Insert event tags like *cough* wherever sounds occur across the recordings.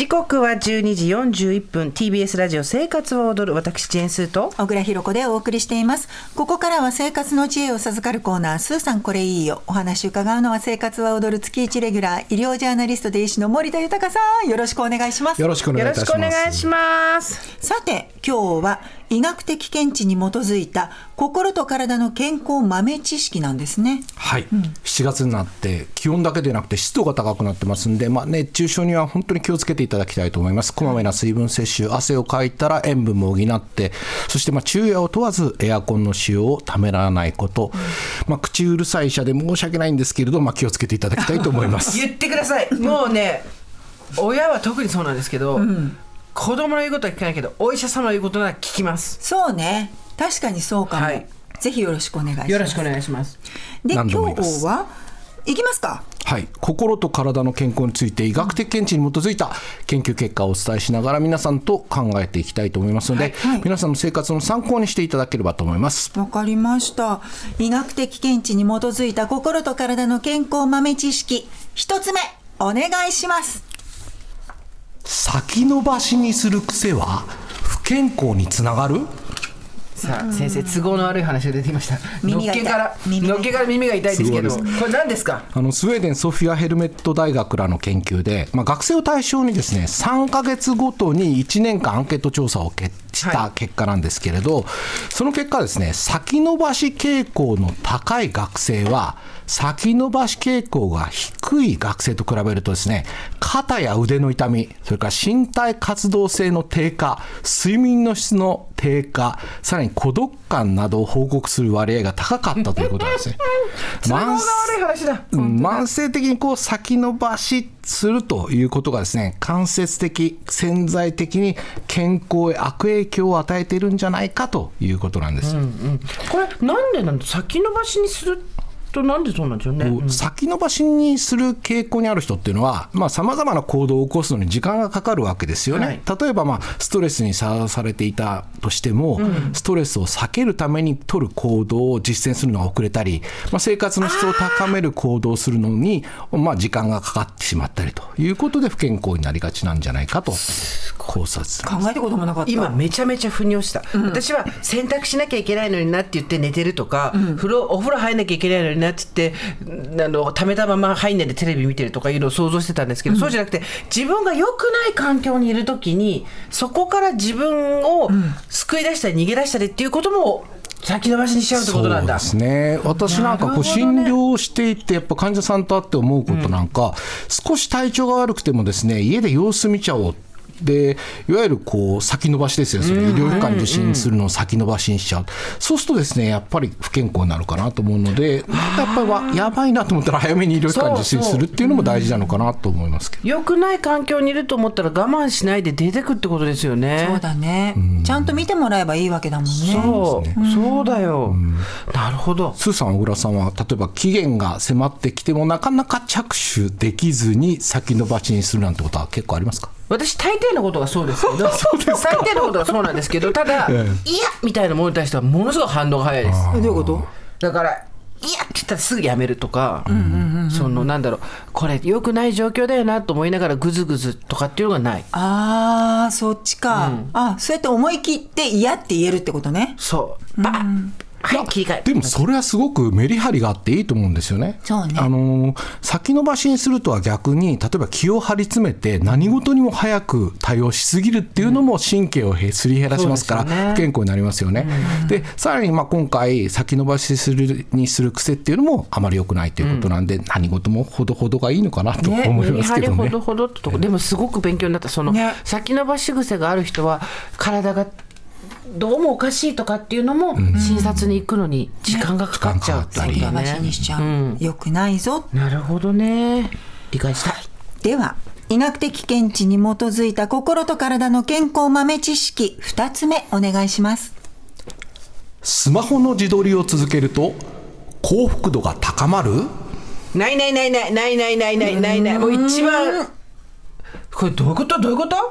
時刻は12時41分。TBS ラジオ生活を踊る。私ジェーンスーと。小倉弘子でお送りしています。ここからは生活の知恵を授かるコーナースーさんこれいいよ。お話伺うのは生活は踊る月一レギュラー医療ジャーナリストで医師の森田豊さん。よろしくお願いします。よろしくお願いいたします。よろしくお願いします。さて今日は医学的見地に基づいた心と体の健康豆知識なんですね。はい、うん、7月になって気温だけでなくて湿度が高くなってますんで、まあ、熱中症には本当に気をつけていただきたいと思います。こまめな水分摂取汗をかいたら塩分も補ってそしてまあ昼夜を問わずエアコンの使用をためらわないこと、まあ、口うるさい者で申し訳ないんですけれど、まあ、気をつけていただきたいと思います。*laughs* 言ってください。もうね親は特にそうなんですけど、うん子供の言うことは聞かないけどお医者様の言うことなら聞きます。そうね。確かにそうかも、はい、ぜひよろしくお願いします。よろしくお願いします。で今日はいきますか？はい、心と体の健康について医学的見地に基づいた研究結果をお伝えしながら皆さんと考えていきたいと思いますので、はい。はい、皆さんの生活の参考にしていただければと思います。わかりました。医学的見地に基づいた心と体の健康豆知識。一つ目お願いします先延ばしにする癖は不健康につながる？さあ先生都合の悪い話が出てきました。のっけからのっけから耳が痛いですけどこれ何ですか？あのスウェーデンソフィア・ヘルメット大学らの研究で、まあ、学生を対象にですね3か月ごとに1年間アンケート調査をした結果なんですけれど、はい、その結果ですね先延ばし傾向の高い学生は先延ばし傾向が低い学生と比べるとですね肩や腕の痛みそれから身体活動性の低下睡眠の質の低下さらに孤独感などを報告する割合が高かったということなんですね。*laughs* 慢慢性的にこう先延ばしするということがですね間接的潜在的に健康へ悪影響を与えているんじゃないかということなんです、うんうん、これなんでなんだ？先延ばしにするとなんでそうなんでしょうね、うん、先延ばしにする傾向にある人っていうのはさまざ、まな行動を起こすのに時間がかかるわけですよね、はい、例えば、まあ、ストレスにさらされていたとしても、うん、ストレスを避けるために取る行動を実践するのが遅れたり、まあ、生活の質を高める行動をするのにまあ、時間がかかってしまったりということで不健康になりがちなんじゃないかと。考察考えたこともなかった今めちゃめちゃ腑に落ちた、うん、私は洗濯しなきゃいけないのになって言って寝てるとか、風呂お風呂入んなきゃいけないのになって言ってあのためたまま入んないでテレビ見てるとかいうのを想像してたんですけど、そうじゃなくて自分が良くない環境にいるときにそこから自分を救い出したり逃げ出したりっていうことも先延ばしにしちゃうってことなんだ。そうですね。私なんかこう診療していてやっぱ患者さんと会って思うことなんか、少し体調が悪くてもですね家で様子見ちゃおうでいわゆるこう先延ばしですよ、それ医療機関受診するのを先延ばしにしちゃう、そうするとですねやっぱり不健康になるかなと思うので、やっぱりやばいなと思ったら、早めに医療機関受診するっていうのも大事なのかなと思いますけど。よくない環境にいると思ったら、我慢しないで出てくってことですよね。そうだね、ちゃんと見てもらえばいいわけだもんね。そう。そうだよ、なるほど。スーさん、小倉さんは、例えば期限が迫ってきても、なかなか着手できずに先延ばしにするなんてことは結構ありますか？私大抵のことがそうですけど *laughs* 大抵のことがそうなんですけどただ、ええ、いやみたいなものに対してはものすごい反応が早いです。どういうこと？だからいやって言ったらすぐやめるとか、そのなんだろうこれ良くない状況だよなと思いながらぐずぐずとかっていうのがない。あーそっちか、うん、あそうやって思い切って嫌って言えるってことね。そう。バン、はい、切り替え。でもそれはすごくメリハリがあっていいと思うんですよね。そうね。あの先延ばしにするとは逆に例えば気を張り詰めて何事にも早く対応しすぎるっていうのも神経をすり減らしますから不健康になりますよね。でさらにまあ今回先延ばしするにする癖っていうのもあまり良くないということなんで、何事もほどほどがいいのかなと思いますけどね。ねほどほどとこでもすごく勉強になった。その、ね、先延ばし癖がある人は体がどうもおかしいとかっていうのも診察に行くのに時間がかかっちゃう。っていうね。にしちゃう、うん、よくないぞ。なるほどね。理解した。では医学的見地に基づいた心と体の健康豆知識。2つ目お願いします。スマホの自撮りを続けると幸福度が高まる？ないないないないないないないないないない。もう一番。これどういうこと？どういうこと？はい、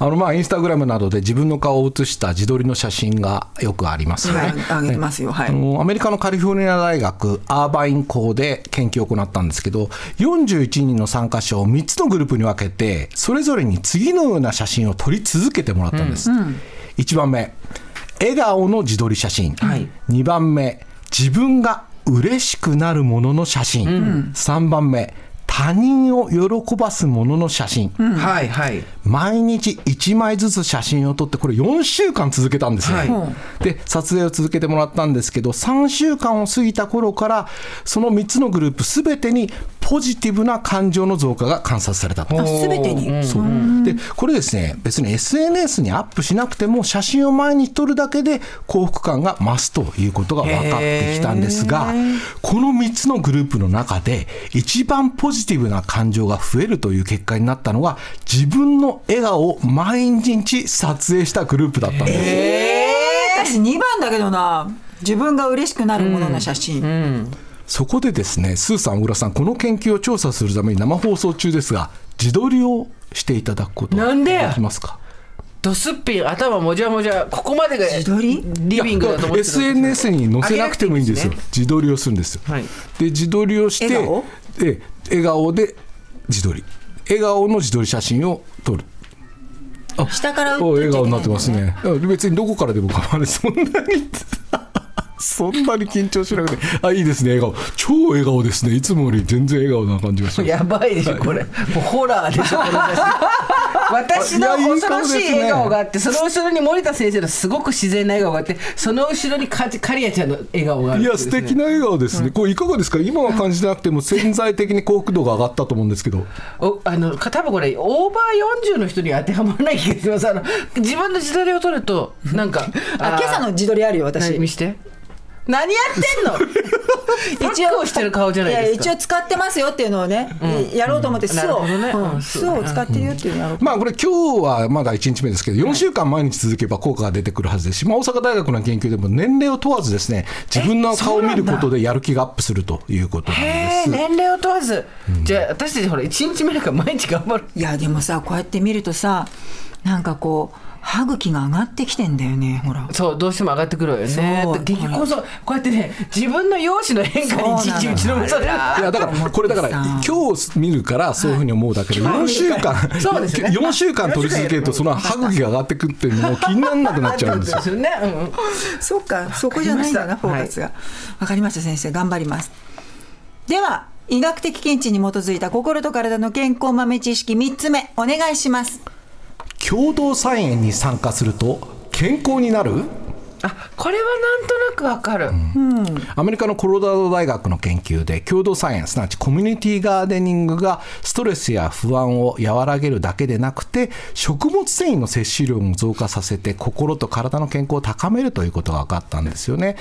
*laughs* あのまあインスタグラムなどで自分の顔を写した自撮りの写真がよくありますよね。はいあげてますよ。はい。あのアメリカのカリフォルニア大学アーバイン校で研究を行ったんですけど41人の参加者を3つのグループに分けてそれぞれに次のような写真を撮り続けてもらったんです、1番目笑顔の自撮り写真、2番目自分が嬉しくなるものの写真、3番目他人を喜ばすものの写真、はいはい毎日1枚ずつ写真を撮ってこれ4週間続けたんですよ、はい。で撮影を続けてもらったんですけど3週間を過ぎた頃からその3つのグループ全てにポジティブな感情の増加が観察されたと。あ全てに、そう。でこれですね別に SNS にアップしなくても写真を毎日撮るだけで幸福感が増すということが分かってきたんですがこの3つのグループの中で一番ポジティブな感情が増えるという結果になったのが自分の笑顔を毎日撮影したグループだったんです。私2番だけどな。自分が嬉しくなるものの写真、そこでですねスーさん小倉さんこの研究を調査するために生放送中ですが自撮りをしていただくことはなんできますか？ドスッピン頭もじゃもじゃここまでが自撮り？リビングだと思って SNS に載せなくてもいいんですよ。上げなくていいんです自撮りをするんですよ、はい。で自撮りをして笑顔？で笑顔で自撮り笑顔の自撮り写真を撮る。下から笑顔になってますね。別にどこからでも構わないそん。なにそんなに緊張しなくてあいいですね笑顔。超笑顔ですね。いつもより全然笑顔な感じがします。やばいでしょこれ。もうホラーでしょこの写真 *laughs* 私の恐ろしい笑顔があってその後ろに森田先生のすごく自然な笑顔があってその後ろにかカリアちゃんの笑顔があるいや素敵な笑顔ですね、これいかがですか？今は感じなくても潜在的に幸福度が上がったと思うんですけど。おあの多分これオーバー40の人に当てはまらない気がしますあの自分の自撮りを撮るとなんか *laughs* あ今朝の自撮りあるよ私。何見して？何やってんの？*laughs* 一応してる顔じゃないいやですか。一応使ってますよっていうのをね、やろうと思って巣を、なるほどね。うんうん。巣を使ってるよっていうのまあこれ今日はまだ1日目ですけど4週間毎日続けば効果が出てくるはずです。し、まあ、大阪大学の研究でも年齢を問わずですね自分の顔を見ることでやる気がアップするということなんへです。え年齢を問わず、じゃあ私たちほら1日目だから毎日頑張る。いやでもさこうやって見るとさなんかこう歯茎が上がってきてんだよねほら。そうどうしても上がってくるわよね。そうで激こそこうやってね自分の容姿の変化にいちいち打ちのめされるいやだからこれだから今日見るからそういうふうに思うだけで4週間そうですね。4週間取り続けるとその歯茎が上がってくっていうのも気にならなくなっちゃうんですよ。よね、うん。うんそっかそこじゃないんだなフォーカスが。わかりました先生。頑張ります。では医学的見地に基づいた心と体の健康豆知識3つ目お願いします共同菜園に参加すると健康になる？あこれはなんとなくわかる、アメリカのコロラド大学の研究で共同菜園すなわちコミュニティガーデニングがストレスや不安を和らげるだけでなくて食物繊維の摂取量も増加させて心と体の健康を高めるということが分かったんですよね。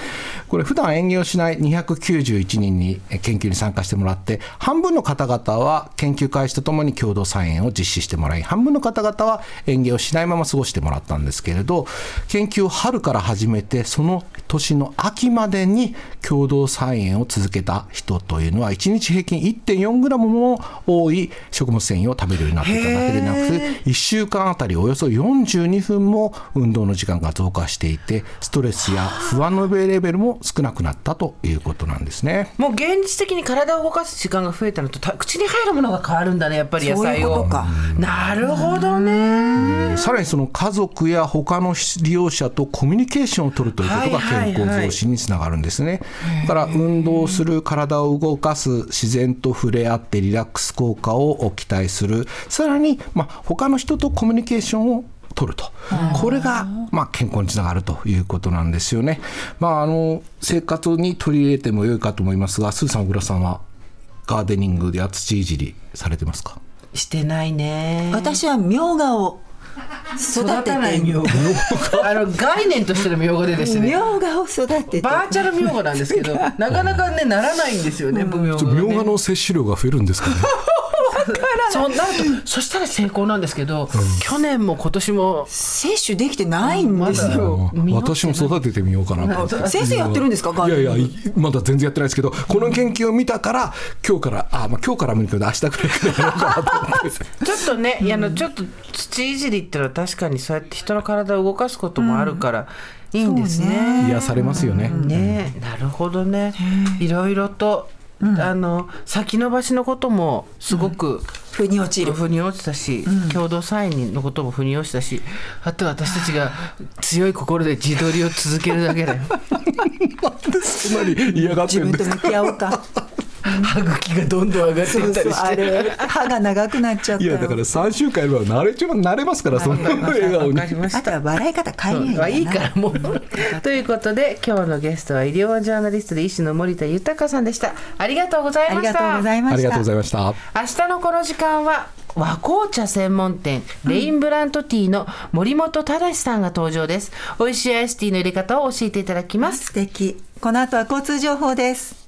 これ普段園芸をしない291人にえ研究に参加してもらって半分の方々は研究開始とともに共同菜園を実施してもらい半分の方々は園芸をしないまま過ごしてもらったんですけれど研究を春から始めてその年の秋までに共同菜園を続けた人というのは1日平均 1.4g も多い食物繊維を食べるようになっていただけでなくて1週間あたりおよそ42分も運動の時間が増加していてストレスや不安のレベルも少なくなったということなんですね。もう現実的に体を動かす時間が増えたのとた口に入るものが変わるんだねやっぱり野菜を。なるほどね。さらにその家族や他の利用者とコミュニケーションを取るということがはい健康増進につながるんですね。だから運動する体を動かす自然と触れ合ってリラックス効果を期待する。さらにまあ他の人とコミュニケーションを取ると。これがまあ健康につながるということなんですよね。まああの生活に取り入れても良いかと思いますがスーさん小倉さんはガーデニングや土いじりされてますか？してないね。私はみょうがを育育て。てたないみょうがあの概念としてのみょうがでですね。みょうがを育てて。バーチャルみょうがなんですけどなかなかねならないんですよね、みょうががね。みょうがの摂取量が増えるんですかね。そうなるとそしたら成功なんですけど、去年も今年も。接種できてないんですよ。うん私も育ててみようかなと。先生やってるんですかいやいやまだ全然やってないですけどこの研究を見たから今日からあ、まあ、今日から無理けど明日ぐらいからやろうかなと思って。*laughs* ちょっとね、あのちょっと土いじりっていうのは確かにそうやって人の体を動かすこともあるから、いいんですね。癒されますよね。ね、なるほどね。いろいろと、あの先延ばしのこともすごく、腑に落ちる。腑に落ちたし、共同催任のことも腑に落ちたしあとは私たちが強い心で自撮りを続けるだけだよ。*laughs* つまり嫌がって自分とるんです向き合おうか。歯茎がどんどん上がっていったりしてあれ歯が長くなっちゃったよ。いやだから3週間やれば慣れちゃ慣れますからその笑顔にあとは笑い方変えりゃはいいいからもう。ということで今日のゲストは医療ジャーナリストで医師の森田豊さんでした。ありがとうございました。がとうございましたありがとうご。ざいました。明日のこの時間は和紅茶専門店レインブラントティーの森本忠さんが登場です。美味しいアイスティーの入れ方を教えていただきます。素敵。この後は交通情報です。